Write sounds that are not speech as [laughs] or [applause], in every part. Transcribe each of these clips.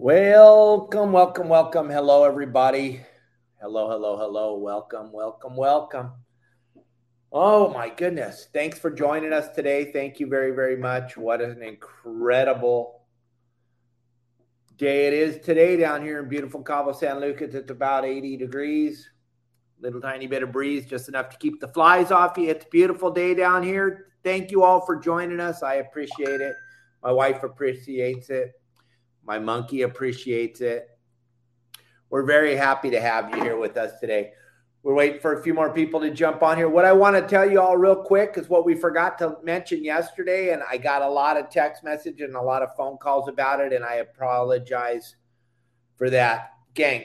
Welcome, welcome, welcome. Hello, everybody. Hello, hello, hello. Welcome, welcome, welcome. Oh, my goodness. Thanks for joining us today. Thank you very, very much. What an incredible day it is today down here in beautiful Cabo San Lucas. It's about 80 degrees. Little tiny bit of breeze, just enough to keep the flies off you. It's a beautiful day down here. Thank you all for joining us. I appreciate it. My wife appreciates it. My monkey appreciates it. We're very happy to have you here with us today. We're waiting for a few more people to jump on here. What I want to tell you all real quick is what we forgot to mention yesterday, and I got a lot of text message and a lot of phone calls about it, and I apologize for that. Gang,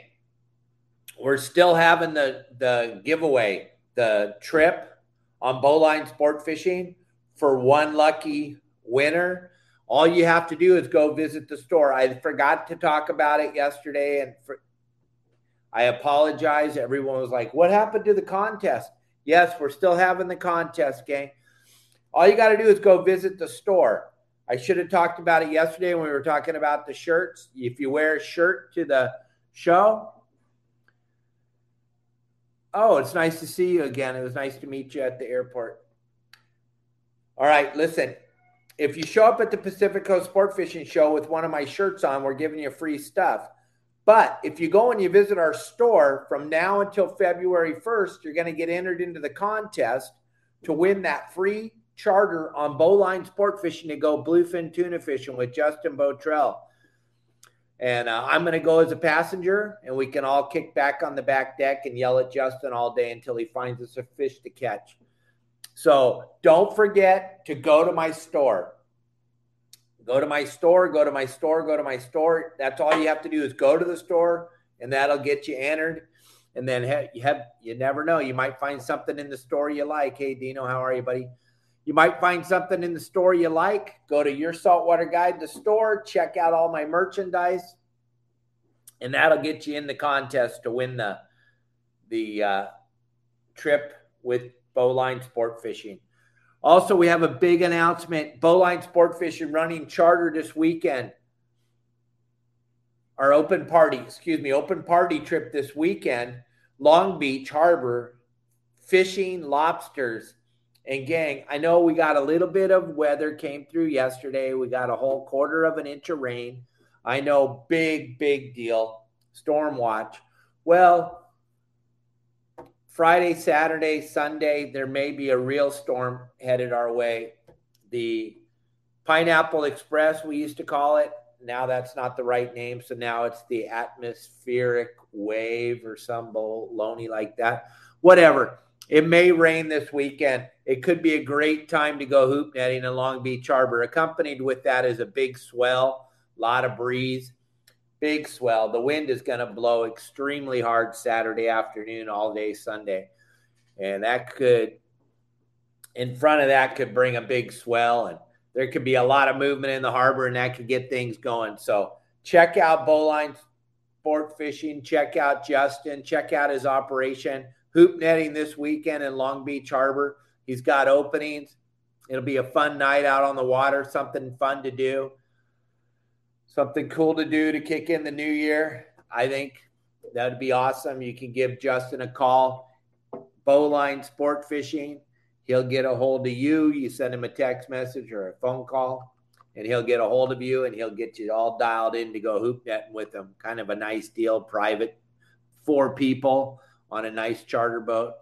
we're still having the the giveaway, the trip on Bowline Sport Fishing for one lucky winner. All you have to do is go visit the store. I forgot to talk about it yesterday, and for, I apologize. Everyone was like, "What happened to the contest?" Yes, we're still having the contest, gang. All you got to do is go visit the store. I should have talked about it yesterday when we were talking about the shirts. If you wear a shirt to the show, oh, it's nice to see you again. It was nice to meet you at the airport. All right, listen if you show up at the Pacific Coast Sport Fishing Show with one of my shirts on, we're giving you free stuff. But if you go and you visit our store from now until February 1st, you're going to get entered into the contest to win that free charter on Bowline Sport Fishing to go bluefin tuna fishing with Justin Botrell. And uh, I'm going to go as a passenger, and we can all kick back on the back deck and yell at Justin all day until he finds us a fish to catch. So don't forget to go to my store. Go to my store, go to my store, go to my store. That's all you have to do is go to the store, and that'll get you entered. And then you have you never know. You might find something in the store you like. Hey Dino, how are you, buddy? You might find something in the store you like. Go to your saltwater guide, the store, check out all my merchandise, and that'll get you in the contest to win the the uh, trip with Bowline Sport Fishing. Also, we have a big announcement Bowline Sport Fishing running charter this weekend. Our open party, excuse me, open party trip this weekend, Long Beach Harbor, fishing lobsters. And gang, I know we got a little bit of weather came through yesterday. We got a whole quarter of an inch of rain. I know, big, big deal. Storm watch. Well, Friday, Saturday, Sunday, there may be a real storm headed our way. The Pineapple Express, we used to call it. Now that's not the right name. So now it's the atmospheric wave or some baloney like that. Whatever. It may rain this weekend. It could be a great time to go hoop netting in Long Beach Harbor. Accompanied with that is a big swell, a lot of breeze big swell. The wind is going to blow extremely hard Saturday afternoon, all day Sunday. And that could, in front of that, could bring a big swell. And there could be a lot of movement in the harbor, and that could get things going. So check out Bowline Sport Fishing. Check out Justin. Check out his operation. Hoop netting this weekend in Long Beach Harbor. He's got openings. It'll be a fun night out on the water, something fun to do something cool to do to kick in the new year, I think that would be awesome. You can give Justin a call, Bowline Sport Fishing. He'll get a hold of you. You send him a text message or a phone call, and he'll get a hold of you and he'll get you all dialed in to go hoop netting with him. Kind of a nice deal, private, four people on a nice charter boat.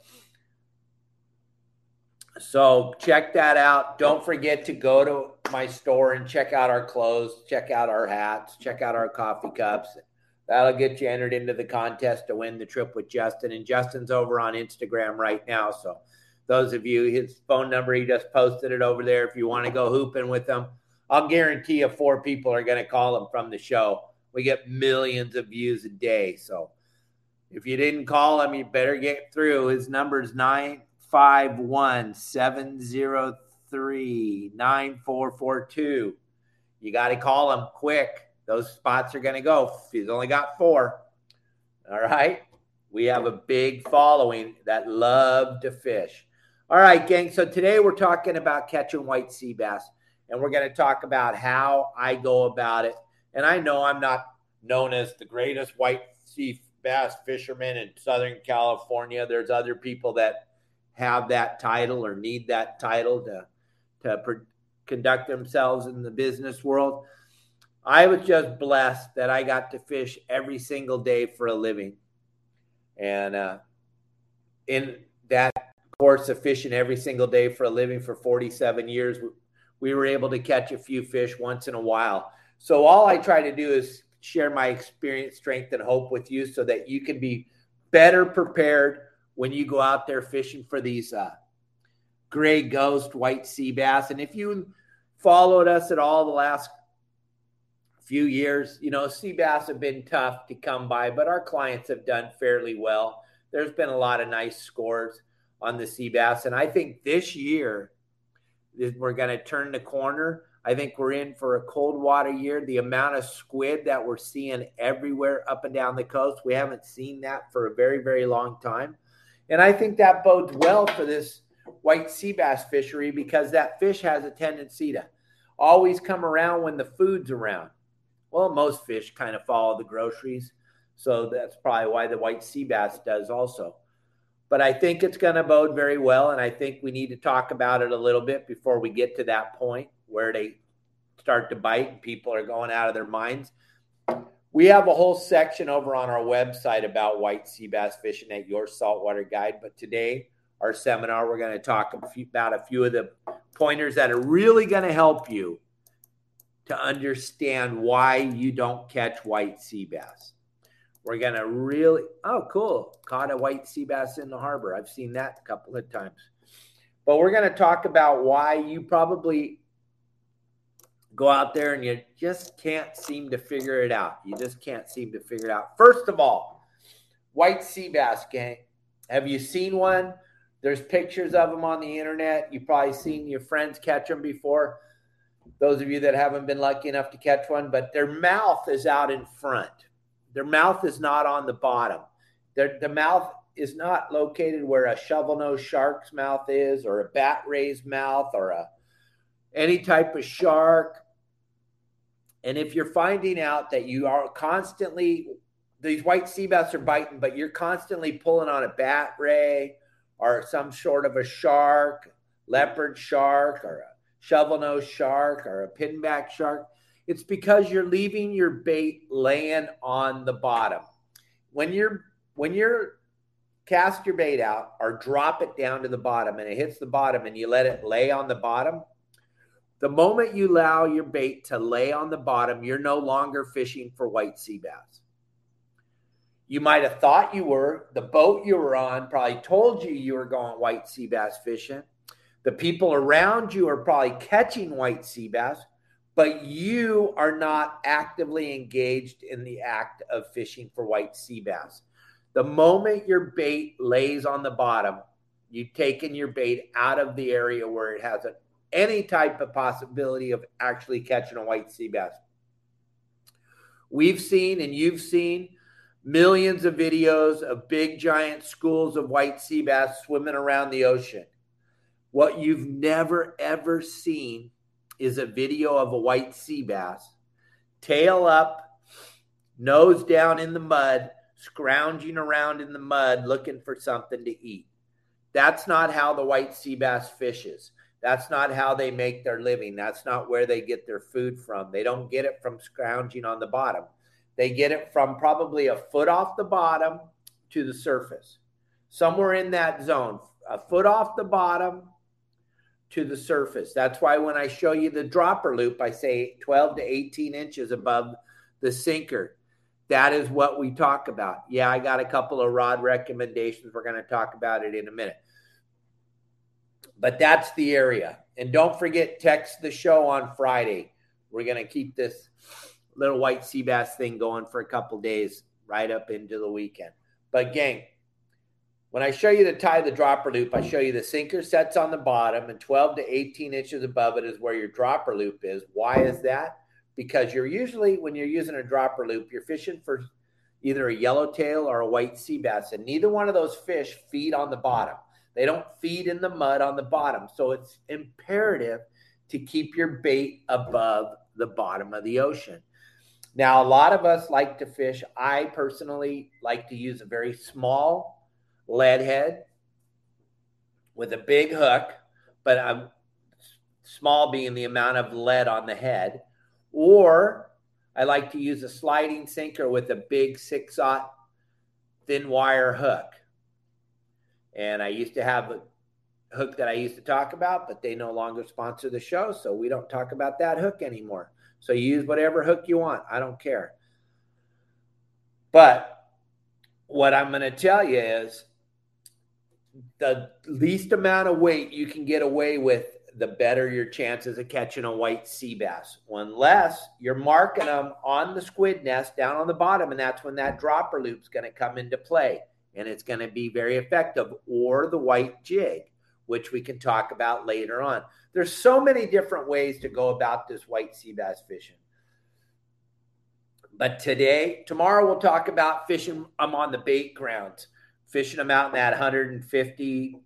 So check that out. Don't forget to go to my store and check out our clothes, check out our hats, check out our coffee cups. That'll get you entered into the contest to win the trip with Justin. And Justin's over on Instagram right now. So those of you, his phone number, he just posted it over there. If you want to go hooping with him, I'll guarantee you four people are going to call him from the show. We get millions of views a day. So if you didn't call him, you better get through. His number is 951 703 9442. You got to call him quick. Those spots are going to go. He's only got four. All right. We have a big following that love to fish. All right, gang. So today we're talking about catching white sea bass, and we're going to talk about how I go about it. And I know I'm not known as the greatest white sea bass fisherman in Southern California. There's other people that have that title or need that title to to per- conduct themselves in the business world. I was just blessed that I got to fish every single day for a living, and uh, in that course of fishing every single day for a living for 47 years, we were able to catch a few fish once in a while. So all I try to do is share my experience, strength, and hope with you so that you can be better prepared when you go out there fishing for these uh, gray ghost white sea bass. And if you followed us at all the last few years, you know, sea bass have been tough to come by, but our clients have done fairly well. There's been a lot of nice scores on the sea bass. And I think this year, we're going to turn the corner I think we're in for a cold water year. The amount of squid that we're seeing everywhere up and down the coast, we haven't seen that for a very, very long time. And I think that bodes well for this white sea bass fishery because that fish has a tendency to always come around when the food's around. Well, most fish kind of follow the groceries. So that's probably why the white sea bass does also. But I think it's going to bode very well. And I think we need to talk about it a little bit before we get to that point where they start to bite and people are going out of their minds. We have a whole section over on our website about white sea bass fishing at your saltwater guide. But today, our seminar, we're going to talk about a few of the pointers that are really going to help you to understand why you don't catch white sea bass. We're going to really, oh, cool. Caught a white sea bass in the harbor. I've seen that a couple of times. But we're going to talk about why you probably go out there and you just can't seem to figure it out. You just can't seem to figure it out. First of all, white sea bass gang. Have you seen one? There's pictures of them on the internet. You've probably seen your friends catch them before. Those of you that haven't been lucky enough to catch one, but their mouth is out in front. Their mouth is not on the bottom. Their, the mouth is not located where a shovel nose shark's mouth is, or a bat ray's mouth, or a any type of shark. And if you're finding out that you are constantly, these white sea bass are biting, but you're constantly pulling on a bat ray or some sort of a shark, leopard shark, or a shovel nose shark, or a pinback shark, it's because you're leaving your bait laying on the bottom. When you're when you're cast your bait out or drop it down to the bottom and it hits the bottom and you let it lay on the bottom, the moment you allow your bait to lay on the bottom, you're no longer fishing for white sea bass. You might have thought you were. The boat you were on probably told you you were going white sea bass fishing. The people around you are probably catching white sea bass, but you are not actively engaged in the act of fishing for white sea bass. The moment your bait lays on the bottom, you've taken your bait out of the area where it has a any type of possibility of actually catching a white sea bass. We've seen and you've seen millions of videos of big giant schools of white sea bass swimming around the ocean. What you've never ever seen is a video of a white sea bass, tail up, nose down in the mud, scrounging around in the mud looking for something to eat. That's not how the white sea bass fishes. That's not how they make their living. That's not where they get their food from. They don't get it from scrounging on the bottom. They get it from probably a foot off the bottom to the surface, somewhere in that zone, a foot off the bottom to the surface. That's why when I show you the dropper loop, I say 12 to 18 inches above the sinker. That is what we talk about. Yeah, I got a couple of rod recommendations. We're going to talk about it in a minute but that's the area. And don't forget, text the show on Friday. We're going to keep this little white sea bass thing going for a couple days right up into the weekend. But, gang, when I show you to tie the dropper loop, I show you the sinker sets on the bottom and 12 to 18 inches above it is where your dropper loop is. Why is that? Because you're usually, when you're using a dropper loop, you're fishing for either a yellowtail or a white sea bass. And neither one of those fish feed on the bottom. They don't feed in the mud on the bottom. So it's imperative to keep your bait above the bottom of the ocean. Now, a lot of us like to fish. I personally like to use a very small lead head with a big hook, but I'm small being the amount of lead on the head. Or I like to use a sliding sinker with a big six aught thin wire hook. And I used to have a hook that I used to talk about, but they no longer sponsor the show. So we don't talk about that hook anymore. So use whatever hook you want. I don't care. But what I'm going to tell you is the least amount of weight you can get away with, the better your chances of catching a white sea bass. Unless you're marking them on the squid nest down on the bottom, and that's when that dropper loop's going to come into play and it's going to be very effective, or the white jig, which we can talk about later on. There's so many different ways to go about this white sea bass fishing. But today, tomorrow, we'll talk about fishing them on the bait grounds, fishing them out in that 150,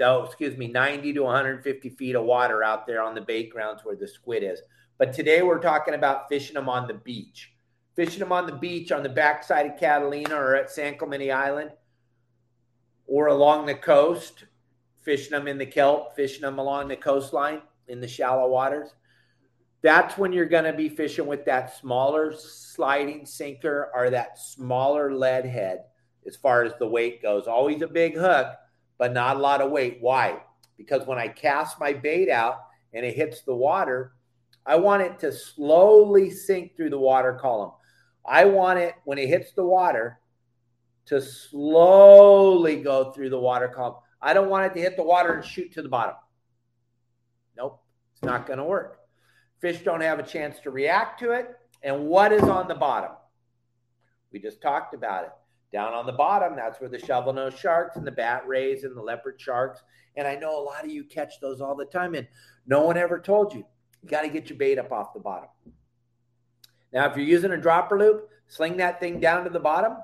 oh, excuse me, 90 to 150 feet of water out there on the bait grounds where the squid is. But today, we're talking about fishing them on the beach. Fishing them on the beach on the backside of Catalina or at San Clemente Island or along the coast, fishing them in the kelp, fishing them along the coastline in the shallow waters. That's when you're going to be fishing with that smaller sliding sinker or that smaller lead head as far as the weight goes. Always a big hook, but not a lot of weight. Why? Because when I cast my bait out and it hits the water, I want it to slowly sink through the water column. I want it when it hits the water to slowly go through the water column. I don't want it to hit the water and shoot to the bottom. Nope, it's not going to work. Fish don't have a chance to react to it. And what is on the bottom? We just talked about it. Down on the bottom, that's where the shovel nose sharks and the bat rays and the leopard sharks. And I know a lot of you catch those all the time, and no one ever told you. You got to get your bait up off the bottom. Now, if you're using a dropper loop, sling that thing down to the bottom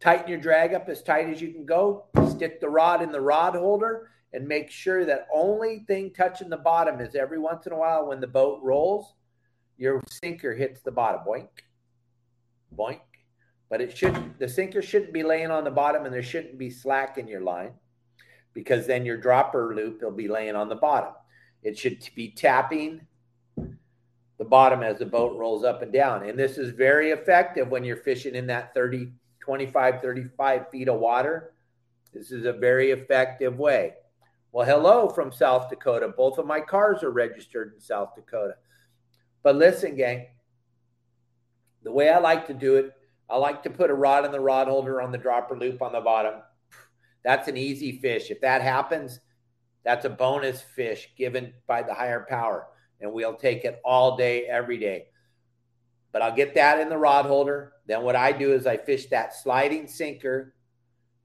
Tighten your drag up as tight as you can go. Stick the rod in the rod holder and make sure that only thing touching the bottom is every once in a while when the boat rolls, your sinker hits the bottom. Boink, boink. But it shouldn't, the sinker shouldn't be laying on the bottom and there shouldn't be slack in your line because then your dropper loop will be laying on the bottom. It should be tapping the bottom as the boat rolls up and down. And this is very effective when you're fishing in that 30 25, 35 feet of water. This is a very effective way. Well, hello from South Dakota. Both of my cars are registered in South Dakota. But listen, gang, the way I like to do it, I like to put a rod in the rod holder on the dropper loop on the bottom. That's an easy fish. If that happens, that's a bonus fish given by the higher power. And we'll take it all day, every day but I'll get that in the rod holder. Then what I do is I fish that sliding sinker.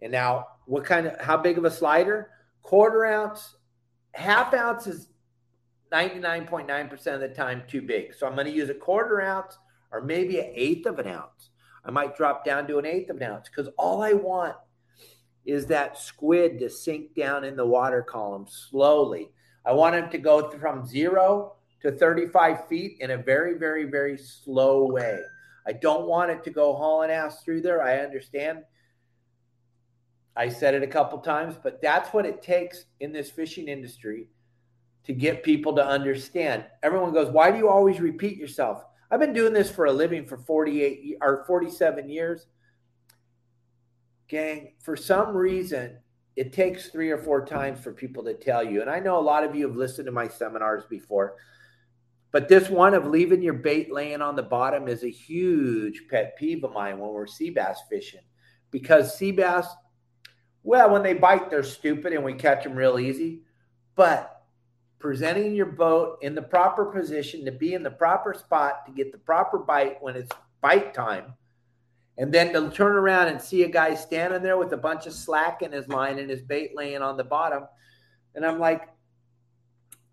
And now, what kind of, how big of a slider? Quarter ounce, half ounce is 99.9% of the time too big. So I'm going to use a quarter ounce or maybe an eighth of an ounce. I might drop down to an eighth of an ounce because all I want is that squid to sink down in the water column slowly. I want him to go from zero to 35 feet in a very, very, very slow way. I don't want it to go hauling ass through there. I understand. I said it a couple times, but that's what it takes in this fishing industry to get people to understand. Everyone goes, "Why do you always repeat yourself?" I've been doing this for a living for 48 or 47 years. Gang, for some reason, it takes three or four times for people to tell you. And I know a lot of you have listened to my seminars before. But this one of leaving your bait laying on the bottom is a huge pet peeve of mine when we're sea bass fishing because sea bass, well, when they bite, they're stupid and we catch them real easy. But presenting your boat in the proper position to be in the proper spot to get the proper bite when it's bite time. And then to turn around and see a guy standing there with a bunch of slack in his line and his bait laying on the bottom. And I'm like,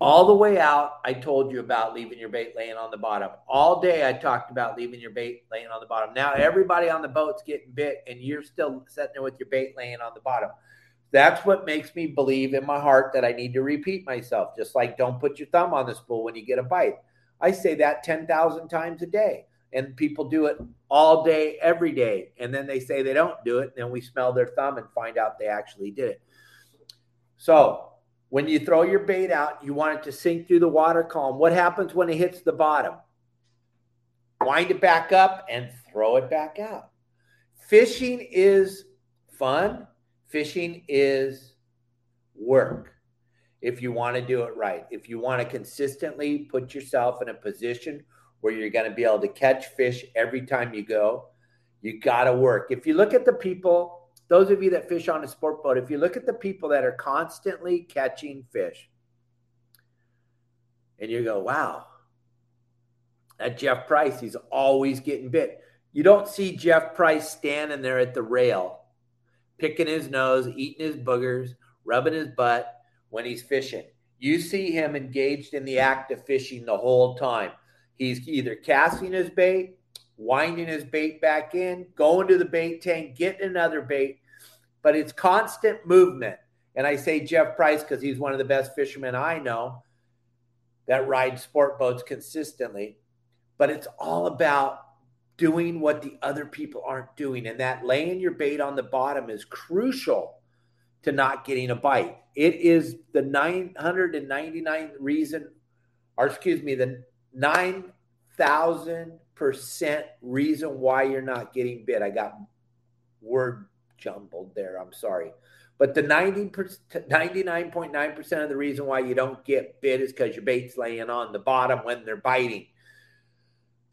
all the way out, I told you about leaving your bait laying on the bottom. All day, I talked about leaving your bait laying on the bottom. Now, everybody on the boat's getting bit, and you're still sitting there with your bait laying on the bottom. That's what makes me believe in my heart that I need to repeat myself. Just like don't put your thumb on the spool when you get a bite. I say that 10,000 times a day, and people do it all day, every day. And then they say they don't do it, and then we smell their thumb and find out they actually did it. So, when you throw your bait out, you want it to sink through the water column. What happens when it hits the bottom? Wind it back up and throw it back out. Fishing is fun. Fishing is work if you want to do it right. If you want to consistently put yourself in a position where you're going to be able to catch fish every time you go, you got to work. If you look at the people those of you that fish on a sport boat, if you look at the people that are constantly catching fish, and you go, wow, that Jeff Price, he's always getting bit. You don't see Jeff Price standing there at the rail, picking his nose, eating his boogers, rubbing his butt when he's fishing. You see him engaged in the act of fishing the whole time. He's either casting his bait, winding his bait back in, going to the bait tank, getting another bait, but it's constant movement. And I say Jeff Price because he's one of the best fishermen I know that ride sport boats consistently. But it's all about doing what the other people aren't doing. And that laying your bait on the bottom is crucial to not getting a bite. It is the 999 reason, or excuse me, the 9,000% reason why you're not getting bit. I got word jumbled there. I'm sorry. But the 90 99.9% of the reason why you don't get bit is because your bait's laying on the bottom when they're biting.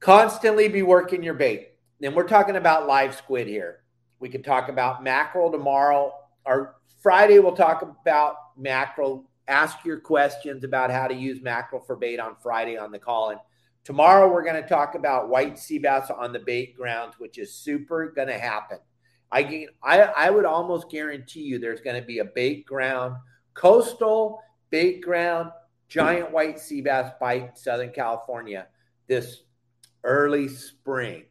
Constantly be working your bait. And we're talking about live squid here. We could talk about mackerel tomorrow. Or Friday, we'll talk about mackerel. Ask your questions about how to use mackerel for bait on Friday on the call. And tomorrow, we're going to talk about white sea bass on the bait grounds, which is super going to happen. I, I, I would almost guarantee you there's going to be a bait ground, coastal bait ground, giant white sea bass bite Southern California this early spring.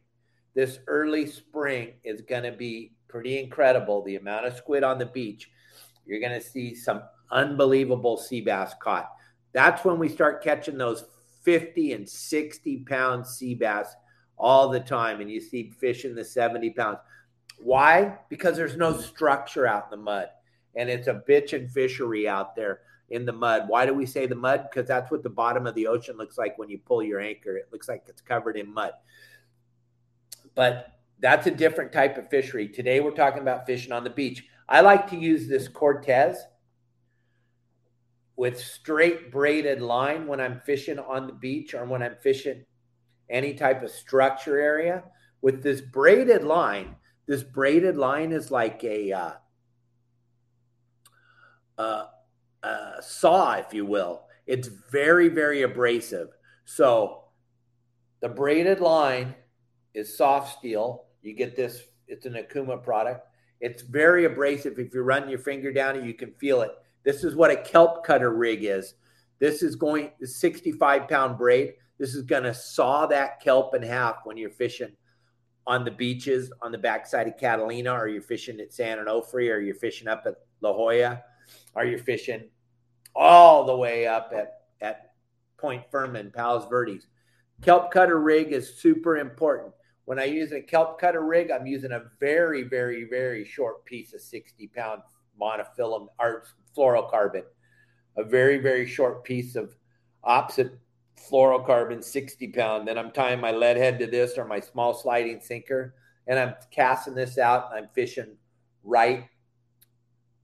This early spring is going to be pretty incredible. The amount of squid on the beach, you're going to see some unbelievable sea bass caught. That's when we start catching those 50 and 60 pound sea bass all the time. And you see fish in the 70 pounds. Why? Because there's no structure out in the mud and it's a bitch and fishery out there in the mud. Why do we say the mud? Because that's what the bottom of the ocean looks like when you pull your anchor. It looks like it's covered in mud. But that's a different type of fishery. Today we're talking about fishing on the beach. I like to use this Cortez with straight braided line when I'm fishing on the beach or when I'm fishing any type of structure area. With this braided line, this braided line is like a uh, uh, uh, saw, if you will. It's very, very abrasive. So the braided line is soft steel. You get this, it's an Okuma product. It's very abrasive. If you run your finger down it, you can feel it. This is what a kelp cutter rig is. This is going 65 pound braid. This is going to saw that kelp in half when you're fishing on the beaches on the backside of Catalina, or you're fishing at San Onofre, or you're fishing up at La Jolla, or you're fishing all the way up at, at Point Fermin, Palos Verdes. Kelp cutter rig is super important. When I use a kelp cutter rig, I'm using a very, very, very short piece of 60 pound monofilament or fluorocarbon, a very, very short piece of opposite fluorocarbon 60 pound. Then I'm tying my lead head to this or my small sliding sinker, and I'm casting this out and I'm fishing right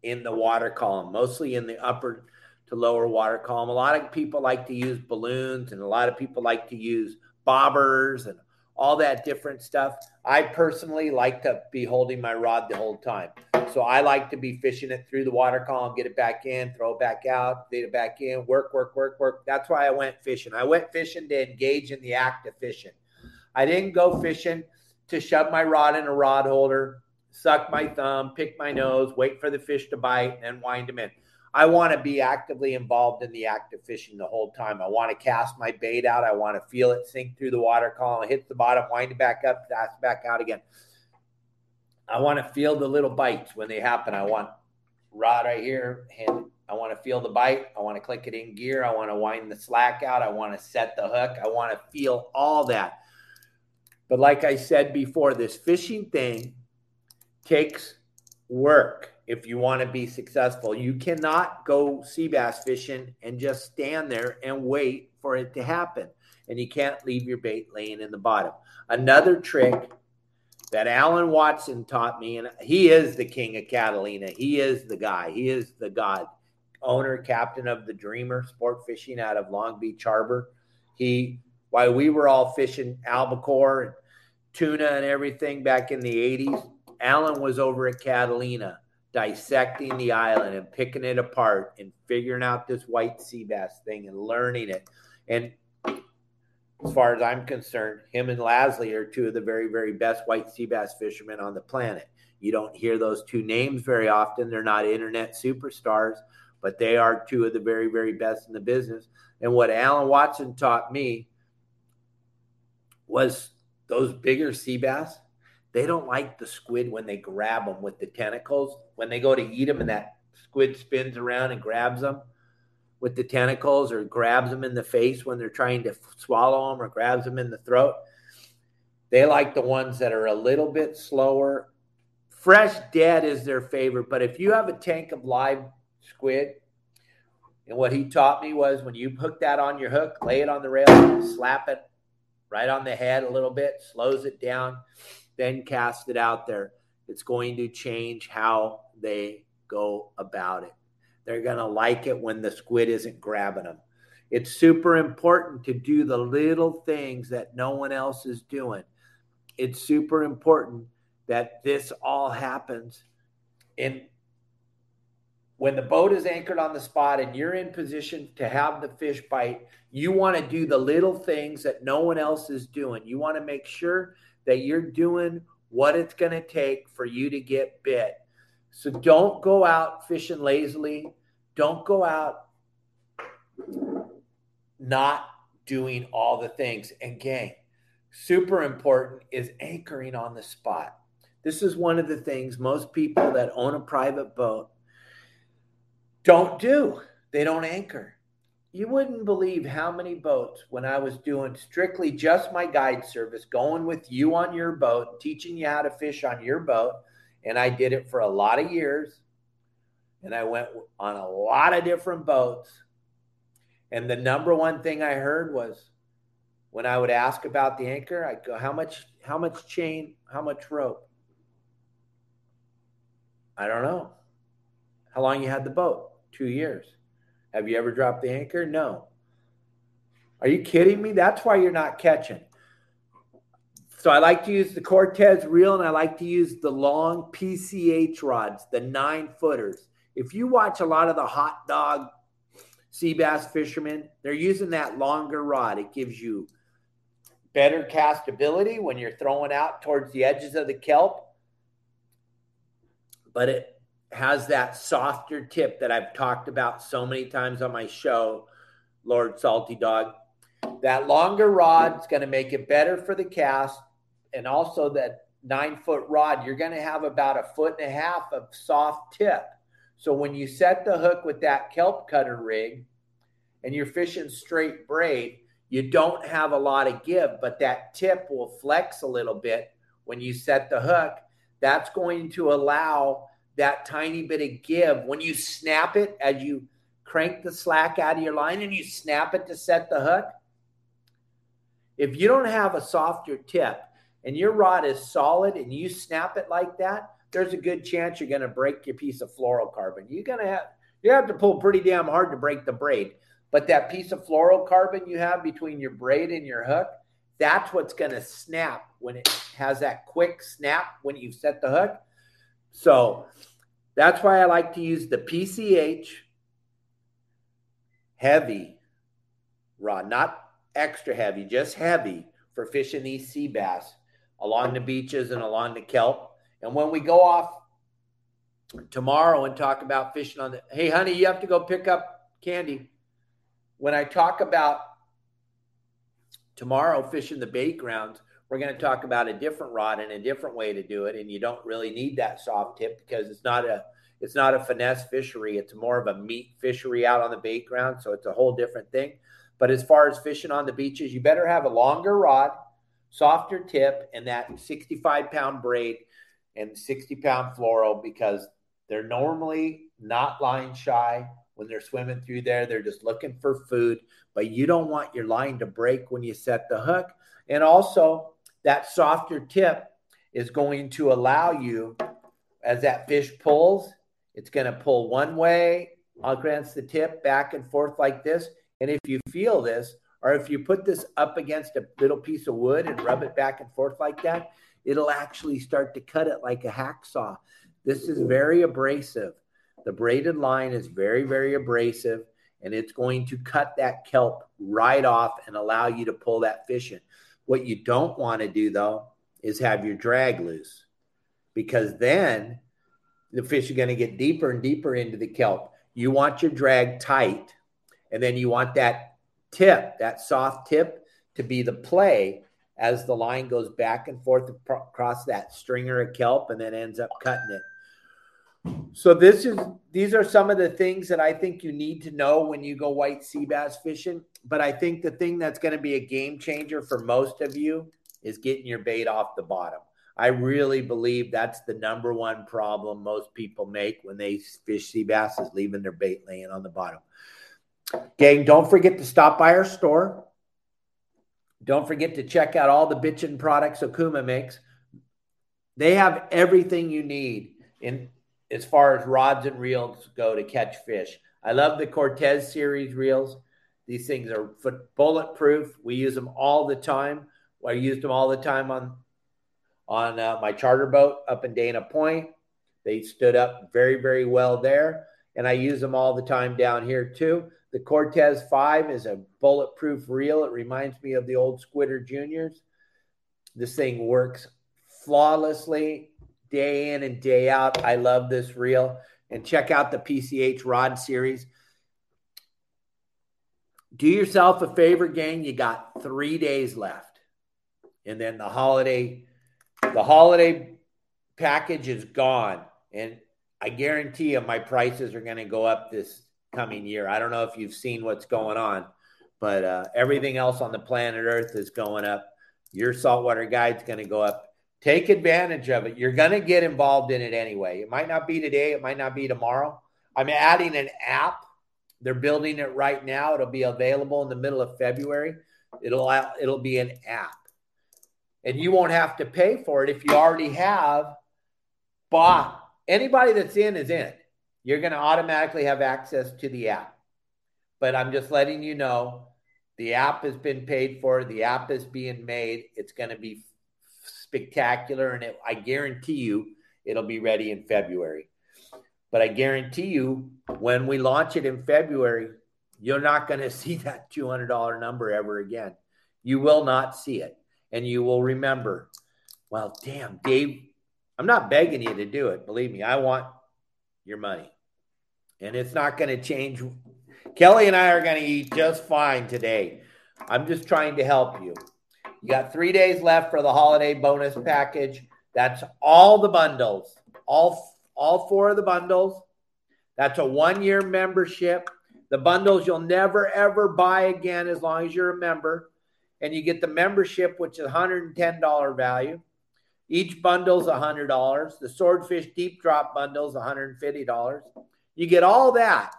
in the water column, mostly in the upper to lower water column. A lot of people like to use balloons, and a lot of people like to use bobbers and all that different stuff. I personally like to be holding my rod the whole time. So I like to be fishing it through the water column, get it back in, throw it back out, get it back in, work, work, work, work. That's why I went fishing. I went fishing to engage in the act of fishing. I didn't go fishing to shove my rod in a rod holder, suck my thumb, pick my nose, wait for the fish to bite, and wind them in. I want to be actively involved in the act of fishing the whole time. I want to cast my bait out. I want to feel it sink through the water column, hit the bottom, wind it back up, cast back out again. I want to feel the little bites when they happen. I want rod right here, hand. I want to feel the bite. I want to click it in gear. I want to wind the slack out. I want to set the hook. I want to feel all that. But like I said before, this fishing thing takes work if you want to be successful. You cannot go sea bass fishing and just stand there and wait for it to happen. And you can't leave your bait laying in the bottom. Another trick that Alan Watson taught me, and he is the king of Catalina. He is the guy. He is the god, owner, captain of the Dreamer Sport Fishing out of Long Beach Harbor. He, while we were all fishing albacore and tuna and everything back in the 80s, Alan was over at Catalina dissecting the island and picking it apart and figuring out this white sea bass thing and learning it. And as far as I'm concerned, him and Lasley are two of the very, very best white sea bass fishermen on the planet. You don't hear those two names very often. They're not internet superstars, but they are two of the very, very best in the business. And what Alan Watson taught me was those bigger sea bass they don't like the squid when they grab them with the tentacles. When they go to eat them and that squid spins around and grabs them with the tentacles or grabs them in the face when they're trying to swallow them or grabs them in the throat. They like the ones that are a little bit slower. Fresh dead is their favorite, but if you have a tank of live squid, and what he taught me was when you hook that on your hook, lay it on the rail, slap it right on the head a little bit, slows it down then cast it out there. It's going to change how they go about it. They're going to like it when the squid isn't grabbing them. It's super important to do the little things that no one else is doing. It's super important that this all happens in when the boat is anchored on the spot and you're in position to have the fish bite, you want to do the little things that no one else is doing. You want to make sure that you're doing what it's going to take for you to get bit. So don't go out fishing lazily. Don't go out not doing all the things. And gang, super important is anchoring on the spot. This is one of the things most people that own a private boat don't do. They don't anchor you wouldn't believe how many boats when I was doing strictly just my guide service, going with you on your boat, teaching you how to fish on your boat. And I did it for a lot of years. And I went on a lot of different boats. And the number one thing I heard was when I would ask about the anchor, I'd go, How much, how much chain, how much rope? I don't know. How long you had the boat? Two years. Have you ever dropped the anchor? No. Are you kidding me? That's why you're not catching. So I like to use the Cortez reel and I like to use the long PCH rods, the nine footers. If you watch a lot of the hot dog sea bass fishermen, they're using that longer rod. It gives you better castability when you're throwing out towards the edges of the kelp, but it has that softer tip that I've talked about so many times on my show, Lord Salty Dog. That longer rod is going to make it better for the cast. And also, that nine foot rod, you're going to have about a foot and a half of soft tip. So, when you set the hook with that kelp cutter rig and you're fishing straight braid, you don't have a lot of give, but that tip will flex a little bit when you set the hook. That's going to allow that tiny bit of give when you snap it as you crank the slack out of your line and you snap it to set the hook. If you don't have a softer tip and your rod is solid and you snap it like that, there's a good chance you're going to break your piece of fluorocarbon. You're going to have you have to pull pretty damn hard to break the braid. But that piece of fluorocarbon you have between your braid and your hook, that's what's going to snap when it has that quick snap when you set the hook. So That's why I like to use the PCH heavy rod, not extra heavy, just heavy for fishing these sea bass along the beaches and along the kelp. And when we go off tomorrow and talk about fishing on the hey honey, you have to go pick up candy. When I talk about tomorrow fishing the bait grounds, we're going to talk about a different rod and a different way to do it. And you don't really need that soft tip because it's not a it's not a finesse fishery. It's more of a meat fishery out on the bait ground. So it's a whole different thing. But as far as fishing on the beaches, you better have a longer rod, softer tip, and that 65 pound braid and 60 pound fluoro because they're normally not line shy when they're swimming through there. They're just looking for food, but you don't want your line to break when you set the hook. And also, that softer tip is going to allow you, as that fish pulls, it's going to pull one way against the tip, back and forth like this. And if you feel this, or if you put this up against a little piece of wood and rub it back and forth like that, it'll actually start to cut it like a hacksaw. This is very abrasive. The braided line is very, very abrasive, and it's going to cut that kelp right off and allow you to pull that fish in. What you don't want to do, though, is have your drag loose because then the fish are going to get deeper and deeper into the kelp. You want your drag tight, and then you want that tip, that soft tip, to be the play as the line goes back and forth across that stringer of kelp and then ends up cutting it. So this is these are some of the things that I think you need to know when you go white sea bass fishing. But I think the thing that's going to be a game changer for most of you is getting your bait off the bottom. I really believe that's the number one problem most people make when they fish sea bass is leaving their bait laying on the bottom. Gang, don't forget to stop by our store. Don't forget to check out all the bitchin' products Okuma makes. They have everything you need in as far as rods and reels go to catch fish. I love the Cortez series reels. These things are bulletproof. We use them all the time. I used them all the time on on uh, my charter boat up in Dana Point. They stood up very, very well there. And I use them all the time down here too. The Cortez 5 is a bulletproof reel. It reminds me of the old Squidder Juniors. This thing works flawlessly day in and day out. I love this reel. And check out the PCH Rod series. Do yourself a favor, gang. You got three days left. And then the holiday the holiday package is gone. And I guarantee you my prices are going to go up this coming year. I don't know if you've seen what's going on, but uh, everything else on the planet Earth is going up. Your saltwater guide's going to go up. Take advantage of it. You're going to get involved in it anyway. It might not be today, it might not be tomorrow. I'm adding an app. They're building it right now. It'll be available in the middle of February. It'll it'll be an app and you won't have to pay for it if you already have bought. Anybody that's in is in. You're going to automatically have access to the app. But I'm just letting you know the app has been paid for, the app is being made. It's going to be spectacular, and it, I guarantee you it'll be ready in February. But I guarantee you, when we launch it in February, you're not going to [laughs] see that $200 number ever again. You will not see it and you will remember, well, damn, Dave, I'm not begging you to do it. Believe me, I want your money. And it's not going to change. Kelly and I are going to eat just fine today. I'm just trying to help you. You got three days left for the holiday bonus package. That's all the bundles, all all four of the bundles. That's a one year membership. The bundles you'll never ever buy again as long as you're a member and you get the membership, which is $110 value. Each bundle is $100. The Swordfish Deep Drop bundle's $150. You get all that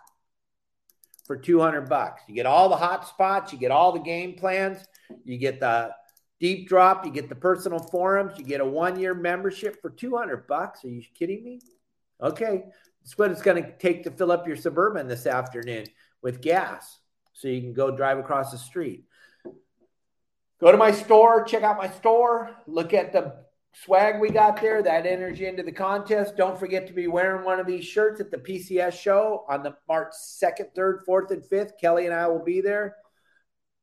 for 200 bucks. You get all the hot spots, you get all the game plans, you get the deep drop, you get the personal forums, you get a one-year membership for 200 bucks. Are you kidding me? Okay. That's what it's going to take to fill up your suburban this afternoon with gas so you can go drive across the street. Go to my store, check out my store, look at the swag we got there, that energy into the contest. Don't forget to be wearing one of these shirts at the PCS show on the March 2nd, 3rd, 4th, and 5th. Kelly and I will be there.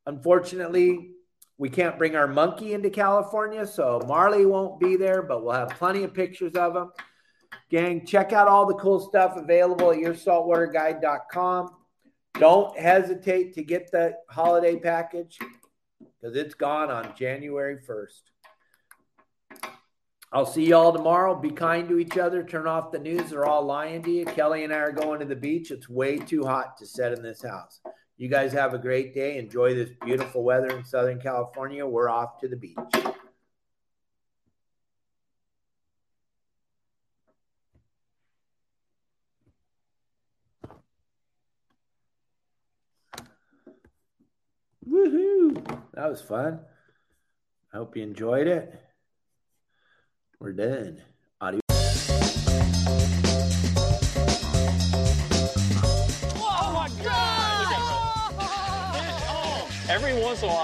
Unfortunately, we can't bring our monkey into California, so Marley won't be there, but we'll have plenty of pictures of him. Gang, check out all the cool stuff available at yoursaltwaterguide.com. Don't hesitate to get the holiday package because it's gone on January 1st. I'll see y'all tomorrow. Be kind to each other. Turn off the news. They're all lying to you. Kelly and I are going to the beach. It's way too hot to set in this house. You guys have a great day. Enjoy this beautiful weather in Southern California. We're off to the beach. Woohoo! That was fun. I hope you enjoyed it. We're done.